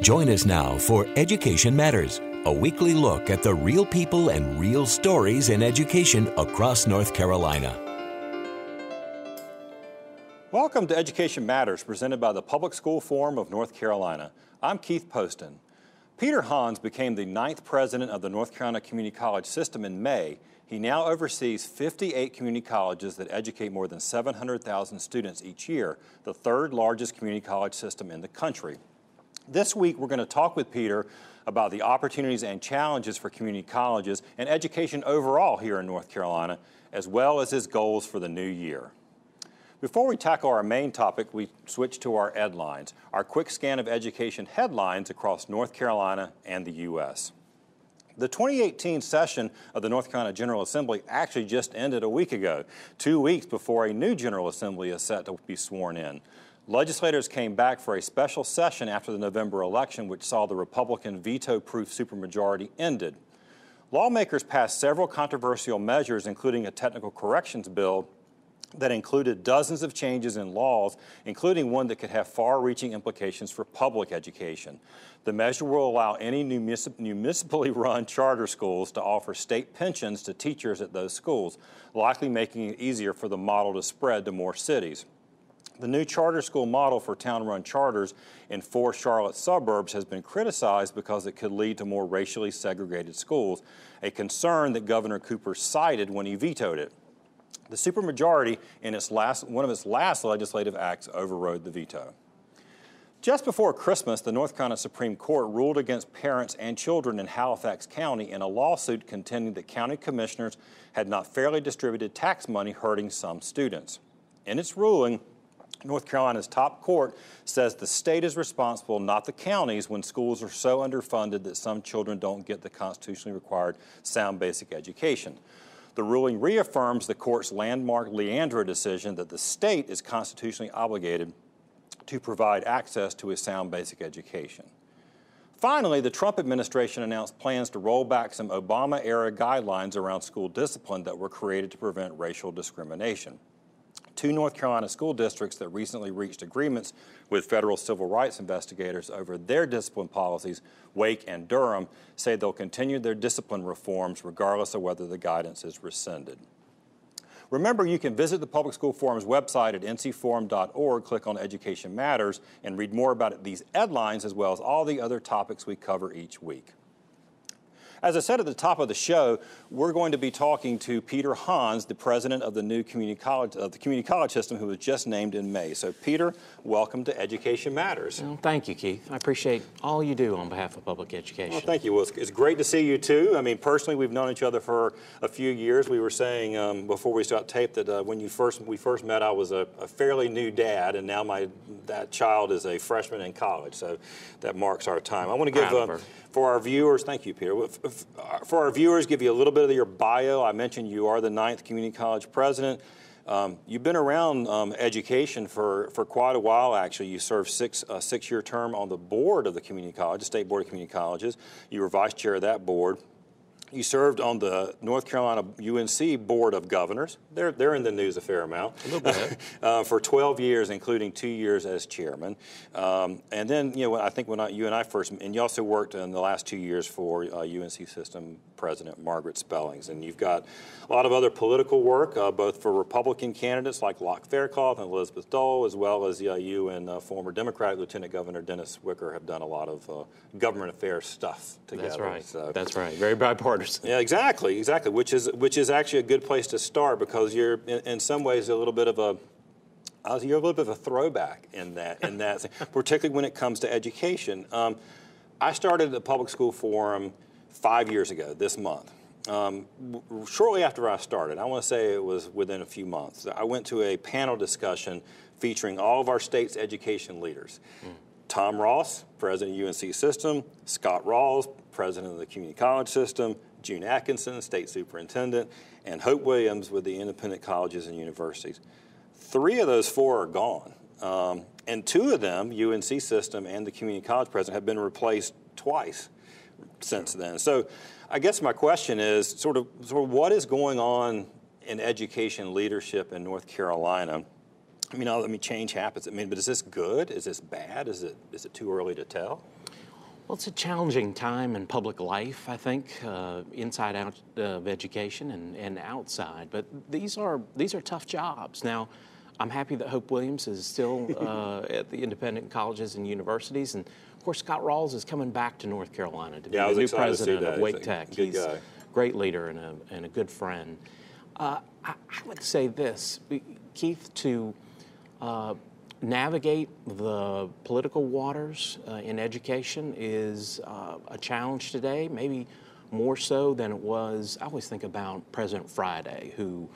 Join us now for Education Matters, a weekly look at the real people and real stories in education across North Carolina. Welcome to Education Matters, presented by the Public School Forum of North Carolina. I'm Keith Poston. Peter Hans became the ninth president of the North Carolina Community College System in May. He now oversees 58 community colleges that educate more than 700,000 students each year, the third largest community college system in the country. This week, we're going to talk with Peter about the opportunities and challenges for community colleges and education overall here in North Carolina, as well as his goals for the new year. Before we tackle our main topic, we switch to our headlines, our quick scan of education headlines across North Carolina and the U.S. The 2018 session of the North Carolina General Assembly actually just ended a week ago, two weeks before a new General Assembly is set to be sworn in. Legislators came back for a special session after the November election, which saw the Republican veto proof supermajority ended. Lawmakers passed several controversial measures, including a technical corrections bill that included dozens of changes in laws, including one that could have far reaching implications for public education. The measure will allow any municipally run charter schools to offer state pensions to teachers at those schools, likely making it easier for the model to spread to more cities. The new charter school model for town run charters in four Charlotte suburbs has been criticized because it could lead to more racially segregated schools, a concern that Governor Cooper cited when he vetoed it. The supermajority in its last, one of its last legislative acts overrode the veto. Just before Christmas, the North Carolina Supreme Court ruled against parents and children in Halifax County in a lawsuit contending that county commissioners had not fairly distributed tax money, hurting some students. In its ruling, North Carolina's top court says the state is responsible, not the counties, when schools are so underfunded that some children don't get the constitutionally required sound basic education. The ruling reaffirms the court's landmark Leandro decision that the state is constitutionally obligated to provide access to a sound basic education. Finally, the Trump administration announced plans to roll back some Obama era guidelines around school discipline that were created to prevent racial discrimination two North Carolina school districts that recently reached agreements with federal civil rights investigators over their discipline policies, Wake and Durham, say they'll continue their discipline reforms regardless of whether the guidance is rescinded. Remember, you can visit the Public School Forum's website at ncforum.org, click on Education Matters, and read more about these headlines as well as all the other topics we cover each week. As I said at the top of the show, we're going to be talking to Peter Hans, the president of the new community college of the community college system, who was just named in May. So, Peter, welcome to Education Matters. Well, thank you, Keith. I appreciate all you do on behalf of public education. Well, thank you. Well, it's, it's great to see you too. I mean, personally, we've known each other for a few years. We were saying um, before we start tape that uh, when you first we first met, I was a, a fairly new dad, and now my that child is a freshman in college. So that marks our time. I want to give. Uh, for our viewers, thank you, Peter. For our viewers, give you a little bit of your bio. I mentioned you are the ninth community college president. Um, you've been around um, education for, for quite a while, actually. You served six, a six-year term on the board of the community college, the State Board of Community Colleges. You were vice chair of that board. You served on the North Carolina UNC Board of Governors. They're, they're in the news a fair amount. A little bit. uh, for 12 years, including two years as chairman. Um, and then, you know, I think when I, you and I first, and you also worked in the last two years for uh, UNC System President Margaret Spellings. And you've got a lot of other political work, uh, both for Republican candidates like Lauch Faircloth and Elizabeth Dole, as well as uh, you and uh, former Democratic Lieutenant Governor Dennis Wicker have done a lot of uh, government affairs stuff together. That's right. So. That's right. Very bipartisan. Yeah, exactly, exactly. Which is which is actually a good place to start because you're in, in some ways a little bit of a you're a little bit of a throwback in that, in that, thing, particularly when it comes to education. Um, I started the Public School Forum five years ago this month. Um, shortly after I started, I want to say it was within a few months, I went to a panel discussion featuring all of our state's education leaders. Mm. Tom Ross, president of UNC System, Scott Ralls, president of the Community College System, June Atkinson, state superintendent, and Hope Williams with the independent colleges and universities. Three of those four are gone. Um, and two of them, UNC System and the Community College president, have been replaced twice since then. So I guess my question is sort of, sort of what is going on in education leadership in North Carolina? I mean, I mean, change happens. I mean, but is this good? Is this bad? Is it is it too early to tell? Well, it's a challenging time in public life, I think, uh, inside out of education and, and outside. But these are these are tough jobs. Now, I'm happy that Hope Williams is still uh, at the independent colleges and universities, and of course Scott Ralls is coming back to North Carolina to be Yeah, the new excited to see president of. Wake Tech. He's guy. a great leader and a, and a good friend. Uh, I, I would say this, Keith, to uh, navigate the political waters uh, in education is uh, a challenge today, maybe more so than it was. I always think about President Friday, who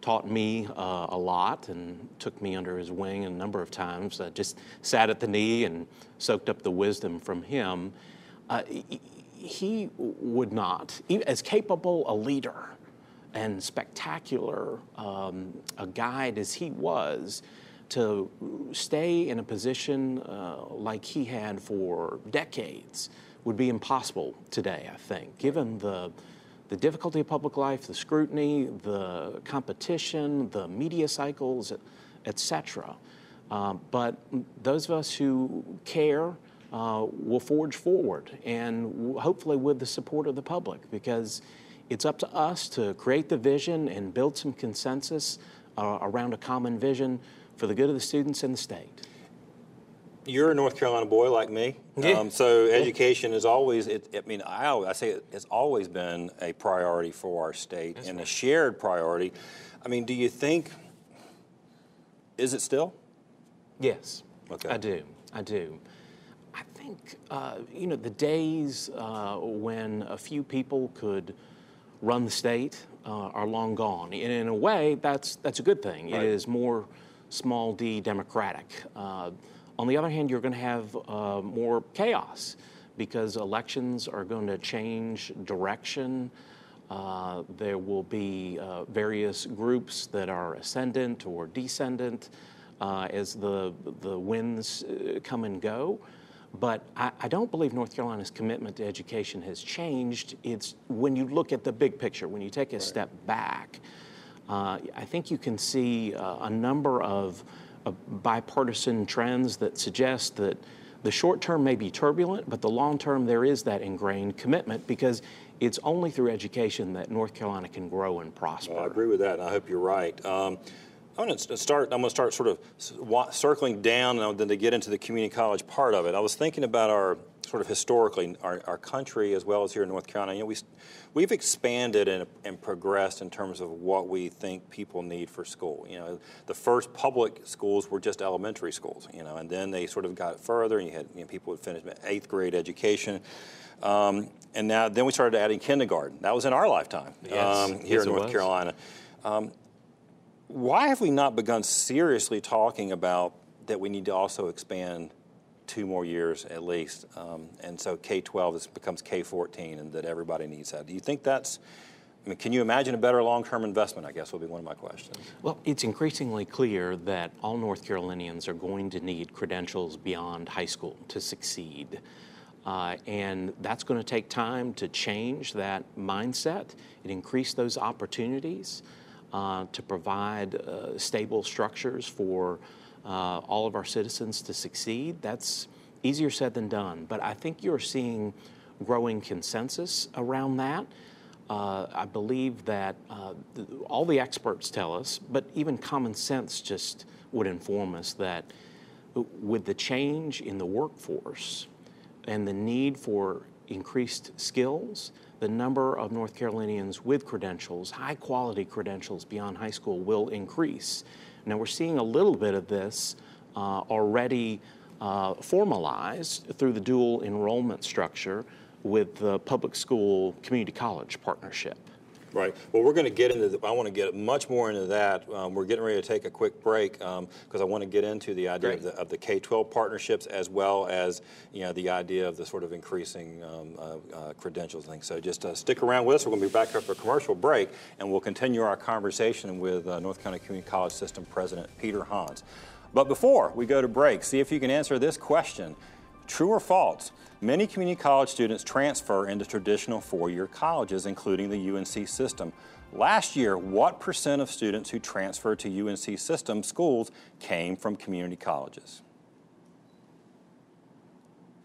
taught me uh, a lot and took me under his wing a number of times. I just sat at the knee and soaked up the wisdom from him. Uh, he- would not, as capable a leader and spectacular um, a guide as he was, to stay in a position uh, like he had for decades would be impossible today, I think, given the, the difficulty of public life, the scrutiny, the competition, the media cycles, et cetera. Uh, but those of us who care uh, will forge forward and hopefully with the support of the public because it's up to us to create the vision and build some consensus uh, around a common vision for the good of the students and the state. You're a North Carolina boy like me, Yeah. um, so education is always. It, I mean, I, al- I say it, it's always been a priority for our state and a shared priority. I mean, do you think? Is it still? Yes, Okay. I do. I do. I think uh, you know the days uh, when a few people could run the state uh, are long gone. And in a way, that's that's a good thing. Right. It is more small d democratic. Uh, on the other hand, you're going to have uh, more chaos because elections are going to change direction. Uh, there will be uh, various groups that are ascendant or descendant uh, as the, the winds uh, come and go. But I, I don't believe North Carolina's commitment to education has changed. It's when you look at the big picture, when you take a step back, uh, I think you can see uh, a number of, bipartisan trends that suggest that the short term may be turbulent, but the long term there is that ingrained commitment because it's only through education that North Carolina can grow and prosper. Well, I agree with that, and I hope you're right. Um, I'm going to start. I'm going to start sort of circling down, and then to get into the community college part of it. I was thinking about our sort of historically our, our country as well as here in North Carolina. You know, we, we've expanded and, and progressed in terms of what we think people need for school. You know, the first public schools were just elementary schools. You know, and then they sort of got further, and you had you know, people would finish eighth grade education. Um, and now, then we started adding kindergarten. That was in our lifetime Yes. um, here Yes, in North was. Carolina. Um, why have we not begun seriously talking about that we need to also expand two more years at least? Um, and so K 12 is- becomes K 14 and that everybody needs that. Do you think that's, I mean, can you imagine a better long term investment? I guess will be one of my questions. Well, it's increasingly clear that all North Carolinians are going to need credentials beyond high school to succeed. Uh, and that's going to take time to change that mindset and increase those opportunities uh, to provide uh, stable structures for uh, all of our citizens to succeed. That's easier said than done. But I think you're seeing growing consensus around that. Uh, I believe that uh, th- all the experts tell us, but even common sense just would inform us that with the change in the workforce and the need for increased skills, the number of North Carolinians with credentials, high quality credentials beyond high school, will increase. Now, we're seeing a little bit of this uh, already uh, formalized through the dual enrollment structure with the public school community college partnership. Right. Well, we're going to get into. The, I want to get much more into that. Um, we're getting ready to take a quick break because I want to get into the idea of the, of the K-12 partnerships as well as you know the idea of the sort of increasing um, uh, uh, credentials thing. So just uh, stick around with us. We're going to be back after a commercial break, and we'll continue our conversation with uh, North County Community College System President Peter Hans. But before we go to break, see if you can answer this question. True or false? Many community college students transfer into traditional four-year colleges, including the UNC system. Last year, what percent of students who transferred to UNC system schools came from community colleges?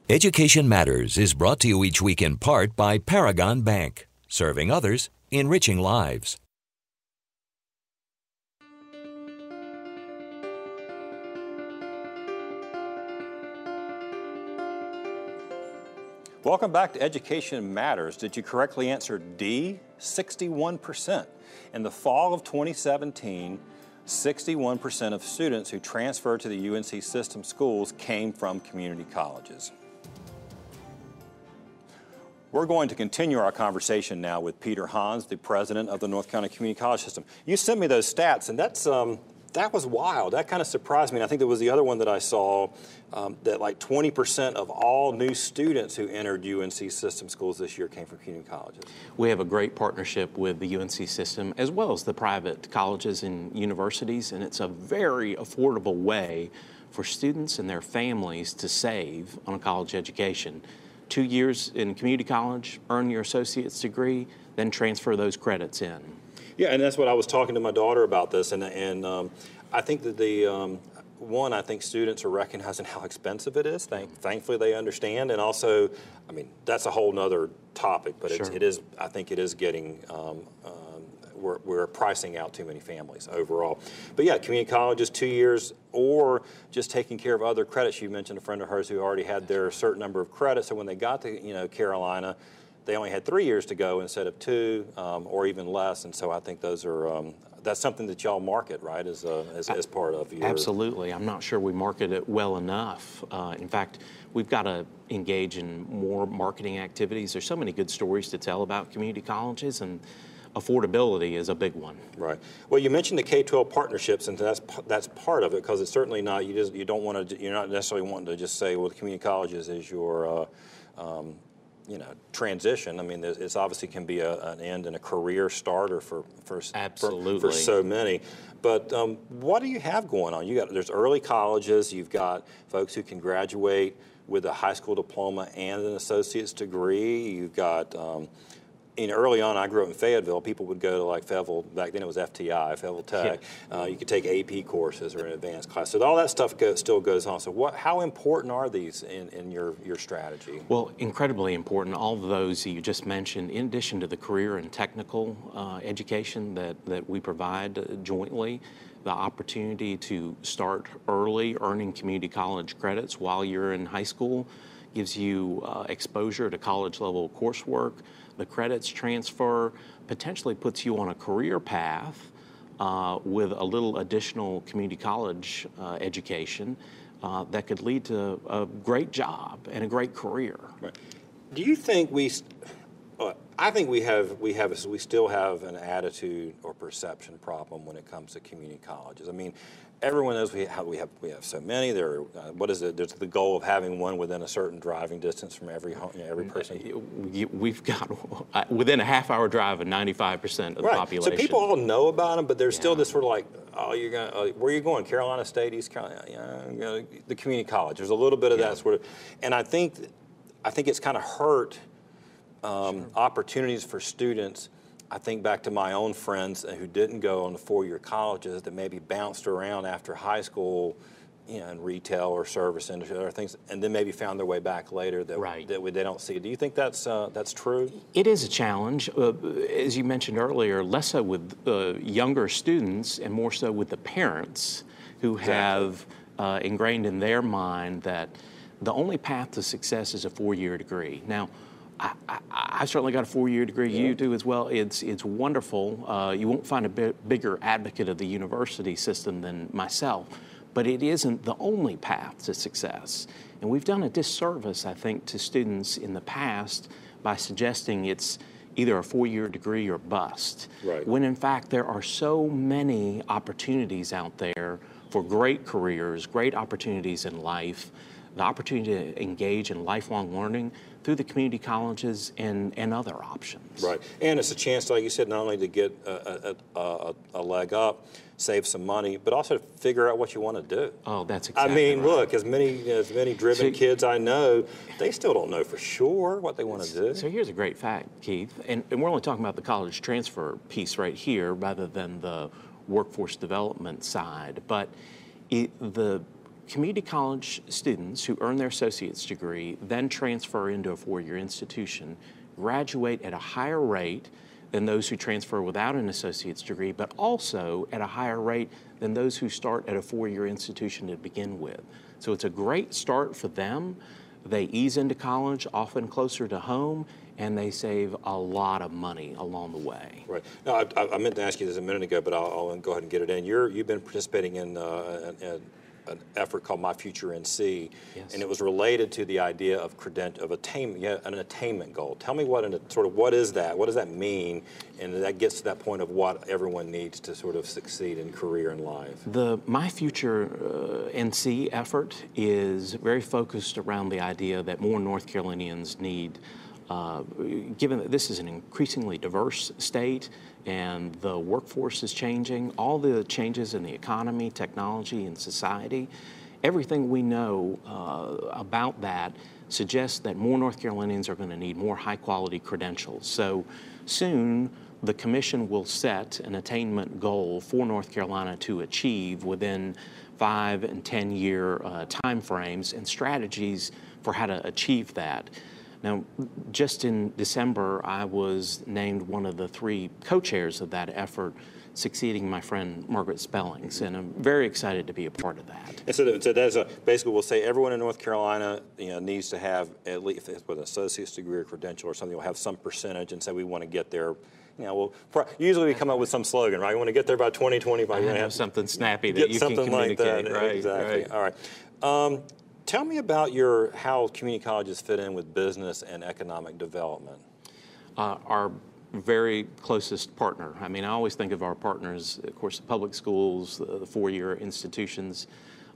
Education Matters is brought to you each week in part by Paragon Bank, serving others, enriching lives. Welcome back to Education Matters. Did you correctly answer D? 61%. In the fall of 2017, 61% of students who transferred to the UNC system schools came from community colleges. We're going to continue our conversation now with Peter Hans, the president of the North Carolina Community College System. You sent me those stats, and that's um, that was wild. That kind of surprised me. And I think there was the other one that I saw um, that like 20% of all new students who entered UNC system schools this year came from community colleges. We have a great partnership with the UNC system as well as the private colleges and universities, and it's a very affordable way for students and their families to save on a college education two years in community college, earn your associate's degree, then transfer those credits in. Yeah, and that's what I was talking to my daughter about this, and and um, I think that the um, one, I think students are recognizing how expensive it is. Thank, thankfully, they understand, and also, I mean, that's a whole nother topic. But sure. it is, I think, it is getting. Um, um, we're, we're pricing out too many families overall. But yeah, community colleges, two years, or just taking care of other credits. You mentioned a friend of hers who already had their certain number of credits, so when they got to you know Carolina, they only had three years to go instead of two um, or even less. And so I think those are um, that's something that y'all market, right, as, uh, as, as, part of your. Absolutely. I'm not sure we market it well enough. Uh, in fact, we've got to engage in more marketing activities. There's so many good stories to tell about community colleges, and affordability is a big one. Right. Well, you mentioned the K-12 partnerships, and that's that's part of it because it's certainly not you just you don't want to you're not necessarily wanting to just say well the community colleges is your uh, um, you know transition. I mean, it's obviously can be a, an end and a career starter for for absolutely for, for so many. But um, what do you have going on? You got there's early colleges. You've got folks who can graduate with a high school diploma and an associate's degree. You've got um, you know, early on, I grew up in Fayetteville. People would go to like Fayetteville. Back then, it was FTI, Fayetteville Tech. Yeah. Uh, you could take AP courses or an advanced class. So all that stuff go, still goes on. So, what, how important are these in, in your your strategy? Well, incredibly important. All of those that you just mentioned, in addition to the career and technical uh, education that that we provide uh, jointly, the opportunity to start early, earning community college credits while you're in high school, gives you uh, exposure to college level coursework the credits transfer potentially puts you on a career path uh, with a little additional community college uh, education uh, that could lead to a great job and a great career. Right. Do you think we? I think we have we have we still have an attitude or perception problem when it comes to community colleges. I mean, everyone knows we have we have we have so many. There, uh, what is it? There's the goal of having one within a certain driving distance from every home, you know, every person. We've got within a half hour drive of 95 percent of the right. population. So people all know about them, but there's yeah. still this sort of like, oh, you're going, uh, where are you going? Carolina State, East Carolina, yeah, you know, the community college. There's a little bit of yeah. that sort of, and I think, I think it's kind of hurt um, sure. opportunities for students I think back to my own friends who didn't go on the four-year colleges that maybe bounced around after high school, you know, in retail or service industry or things, and then maybe found their way back later that right. that we, they don't see. Do you think that's uh, that's true? It is a challenge, uh, as you mentioned earlier. Less so with uh, younger students, and more so with the parents who exactly. have uh, ingrained in their mind that the only path to success is a four-year degree. Now I, I, I, certainly got a four-year degree. Yeah. You do as well. It's it's wonderful. Uh, you won't find a bigger advocate of the university system than myself, but it isn't the only path to success. And we've done a disservice, I think, to students in the past by suggesting it's either a four-year degree or bust. Right. When in fact there are so many opportunities out there for great careers, great opportunities in life, the opportunity to engage in lifelong learning through the community colleges and, and other options. Right, and it's a chance, like you said, not only to get a, a, a, a leg up, save some money, but also to figure out what you want to do. Oh, that's exactly I mean, right. look, as many as many driven so, kids I know, they still don't know for sure what they want to do. So here's a great fact, Keith, and, and we're only talking about the college transfer piece right here rather than the workforce development side, but it, the community college students who earn their associate's degree then transfer into a four-year institution graduate at a higher rate than those who transfer without an associate's degree, but also at a higher rate than those who start at a four-year institution to begin with. So it's a great start for them. They ease into college, often closer to home, and they save a lot of money along the way. Right. Now, I, I meant to ask you this a minute ago, but I'll, I'll go ahead and get it in. You're, you've been participating in uh, an, an effort called My Future NC, yes. and it was related to the idea of credent of attainment, yeah, an attainment goal. Tell me what an, sort of what is that? What does that mean? And that gets to that point of what everyone needs to sort of succeed in career and life. The My Future uh, NC effort is very focused around the idea that more North Carolinians need. Uh, given that this is an increasingly diverse state and the workforce is changing, all the changes in the economy, technology, and society, everything we know uh, about that suggests that more North Carolinians are going to need more high quality credentials. So soon, the Commission will set an attainment goal for North Carolina to achieve within five and 10 year uh, timeframes and strategies for how to achieve that. Now, just in December, I was named one of the three co-chairs of that effort, succeeding my friend Margaret Spellings, and I'm very excited to be a part of that. And so, so that's a, basically we'll say everyone in North Carolina you know, needs to have at least with an associate's degree or credential or something, We'll have some percentage and say we want to get there you know, well, usually we come up with some slogan, right? We want to get there by 2025. You have something snappy that you can communicate, like that. right? Exactly. Right. All right. Um, Tell me about your how community colleges fit in with business and economic development. Uh, our very closest partner. I mean, I always think of our partners, of course, the public schools, the four-year institutions,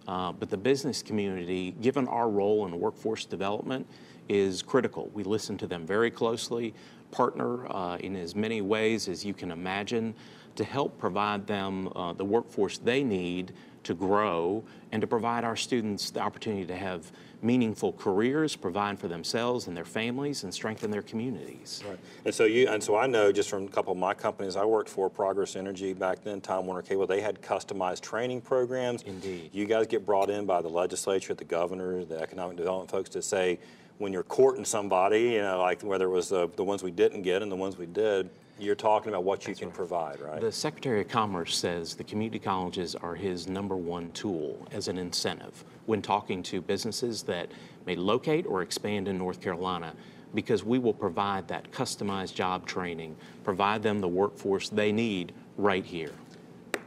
uh, but the business community, given our role in workforce development, is critical. We listen to them very closely, partner uh, in as many ways as you can imagine to help provide them uh, the workforce they need to grow and to provide our students the opportunity to have meaningful careers, provide for themselves and their families, and strengthen their communities. Right. And so you, and so I know just from a couple of my companies I worked for, Progress Energy back then, Time Warner Cable, they had customized training programs. Indeed. You guys get brought in by the legislature, the governor, the economic development folks to say, when you're courting somebody, you know, like whether it was the, the ones we didn't get and the ones we did, you're talking about what you That's can right. provide, right? The Secretary of Commerce says the community colleges are his number one tool as an incentive when talking to businesses that may locate or expand in North Carolina because we will provide that customized job training, provide them the workforce they need right here.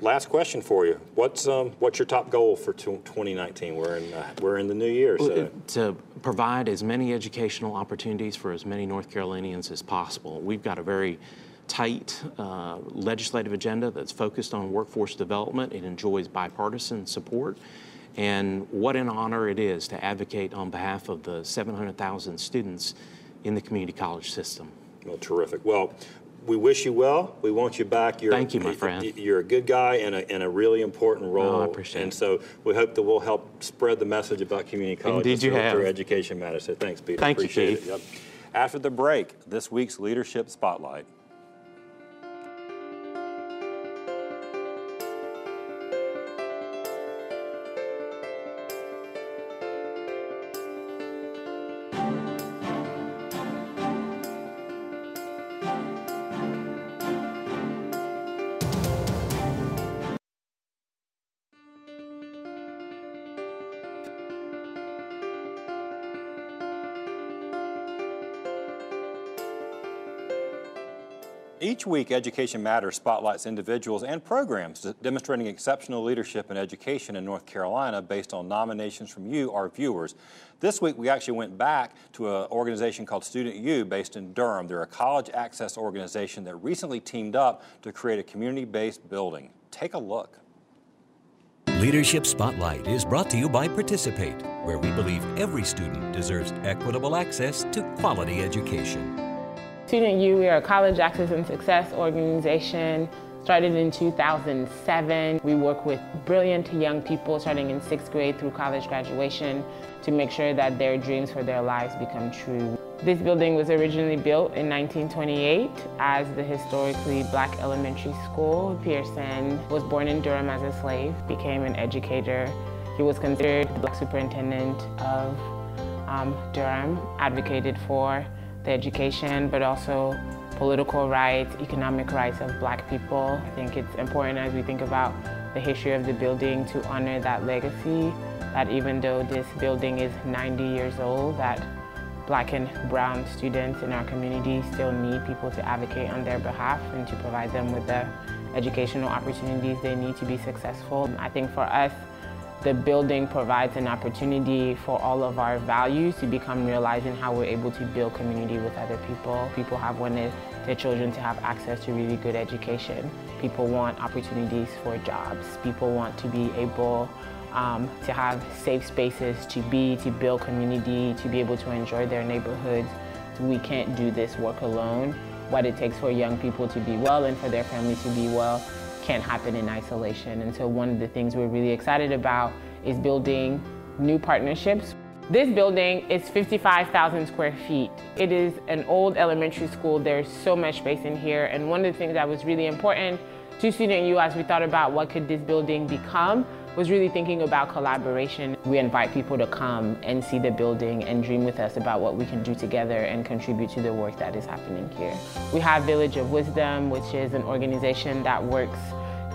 Last question for you. What's um, what's your top goal for 2019? We're in uh, we're in the new year. So. To provide as many educational opportunities for as many North Carolinians as possible. We've got a very tight uh, legislative agenda that's focused on workforce development. It enjoys bipartisan support. And what an honor it is to advocate on behalf of the 700,000 students in the community college system. Well, terrific. Well, we wish you well. We want you back. You're, Thank you, my friend. You're a good guy in a, in a really important role. I appreciate and it. so we hope that we'll help spread the message about community college. Indeed, you have. education matters. So thanks, Peter. Thank appreciate you, Keith. It. Yep. After the break, this week's Leadership Spotlight. Each week, Education Matters spotlights individuals and programs demonstrating exceptional leadership in education in North Carolina based on nominations from you, our viewers. This week, we actually went back to an organization called Student U based in Durham. They're a college access organization that recently teamed up to create a community-based building. Take a look. Leadership Spotlight is brought to you by Participate, where we believe every student deserves equitable access to quality education. Student U, we are a college access and success organization started in 2007. We work with brilliant young people starting in sixth grade through college graduation to make sure that their dreams for their lives become true. This building was originally built in 1928 as the historically black elementary school. Pearson was born in Durham as a slave, became an educator, He was considered the black superintendent of um, Durham, advocated for the education, but also political rights, economic rights of black people. I think it's important as we think about the history of the building to honor that legacy, that even though this building is 90 years old, that black and brown students in our community still need people to advocate on their behalf and to provide them with the educational opportunities they need to be successful. I think for us, the building provides an opportunity for all of our values to become realized in how we're able to build community with other people. People have wanted their children to have access to really good education. People want opportunities for jobs. People want to be able um, to have safe spaces to be, to build community, to be able to enjoy their neighborhoods. We can't do this work alone. What it takes for young people to be well and for their families to be well can't happen in isolation. And so one of the things we're really excited about is building new partnerships. This building is 55,000 square feet. It is an old elementary school. There's so much space in here. And one of the things that was really important to Student U as we thought about what could this building become was really thinking about collaboration. We invite people to come and see the building and dream with us about what we can do together and contribute to the work that is happening here. We have Village of Wisdom, which is an organization that works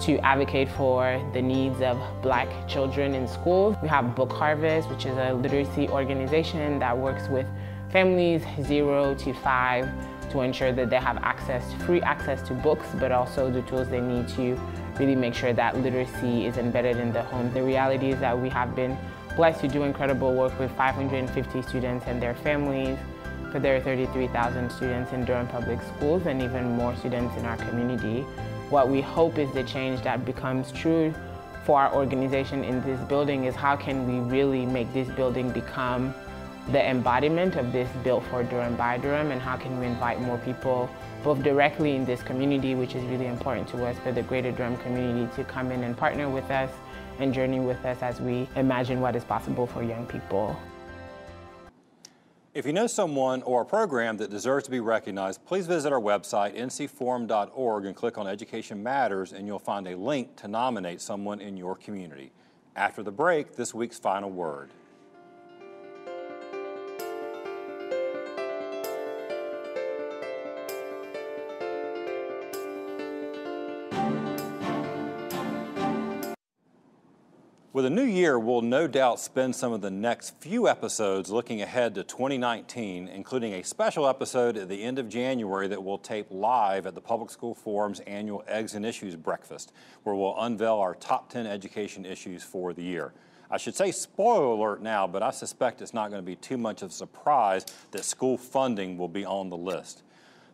to advocate for the needs of black children in schools. We have Book Harvest, which is a literacy organization that works with families zero to five to ensure that they have access, free access to books, but also the tools they need to really make sure that literacy is embedded in the home. The reality is that we have been blessed to do incredible work with 550 students and their families. For there are 33,000 students in Durham Public Schools and even more students in our community. What we hope is the change that becomes true for our organization in this building is how can we really make this building become the embodiment of this built for Durham by Durham and how can we invite more people both directly in this community, which is really important to us, but the greater Durham community to come in and partner with us and journey with us as we imagine what is possible for young people. If you know someone or a program that deserves to be recognized, please visit our website, ncforum.org, and click on Education Matters, and you'll find a link to nominate someone in your community. After the break, this week's final word. With a new year, we'll no doubt spend some of the next few episodes looking ahead to 2019, including a special episode at the end of January that we'll tape live at the Public School Forum's annual Eggs and Issues breakfast, where we'll unveil our top 10 education issues for the year. I should say spoiler alert now, but I suspect it's not going to be too much of a surprise that school funding will be on the list.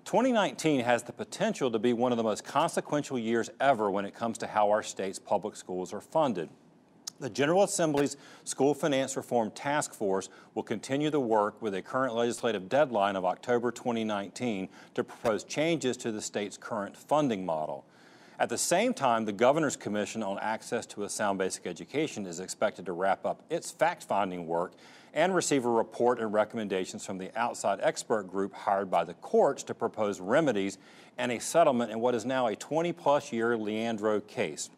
2019 has the potential to be one of the most consequential years ever when it comes to how our state's public schools are funded. The General Assembly's School Finance Reform Task Force will continue the work with a current legislative deadline of October 2019 to propose changes to the state's current funding model. At the same time, the Governor's Commission on Access to a Sound Basic Education is expected to wrap up its fact finding work and receive a report and recommendations from the outside expert group hired by the courts to propose remedies and a settlement in what is now a 20 plus year Leandro case.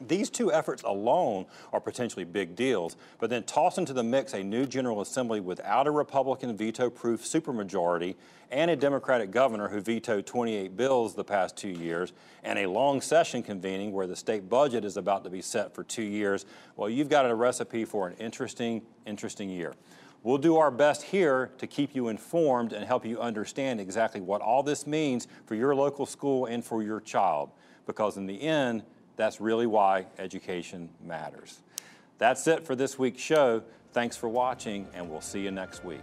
These two efforts alone are potentially big deals, but then toss into the mix a new General Assembly without a Republican veto proof supermajority and a Democratic governor who vetoed 28 bills the past two years, and a long session convening where the state budget is about to be set for two years. Well, you've got a recipe for an interesting, interesting year. We'll do our best here to keep you informed and help you understand exactly what all this means for your local school and for your child, because in the end, that's really why education matters. That's it for this week's show. Thanks for watching, and we'll see you next week.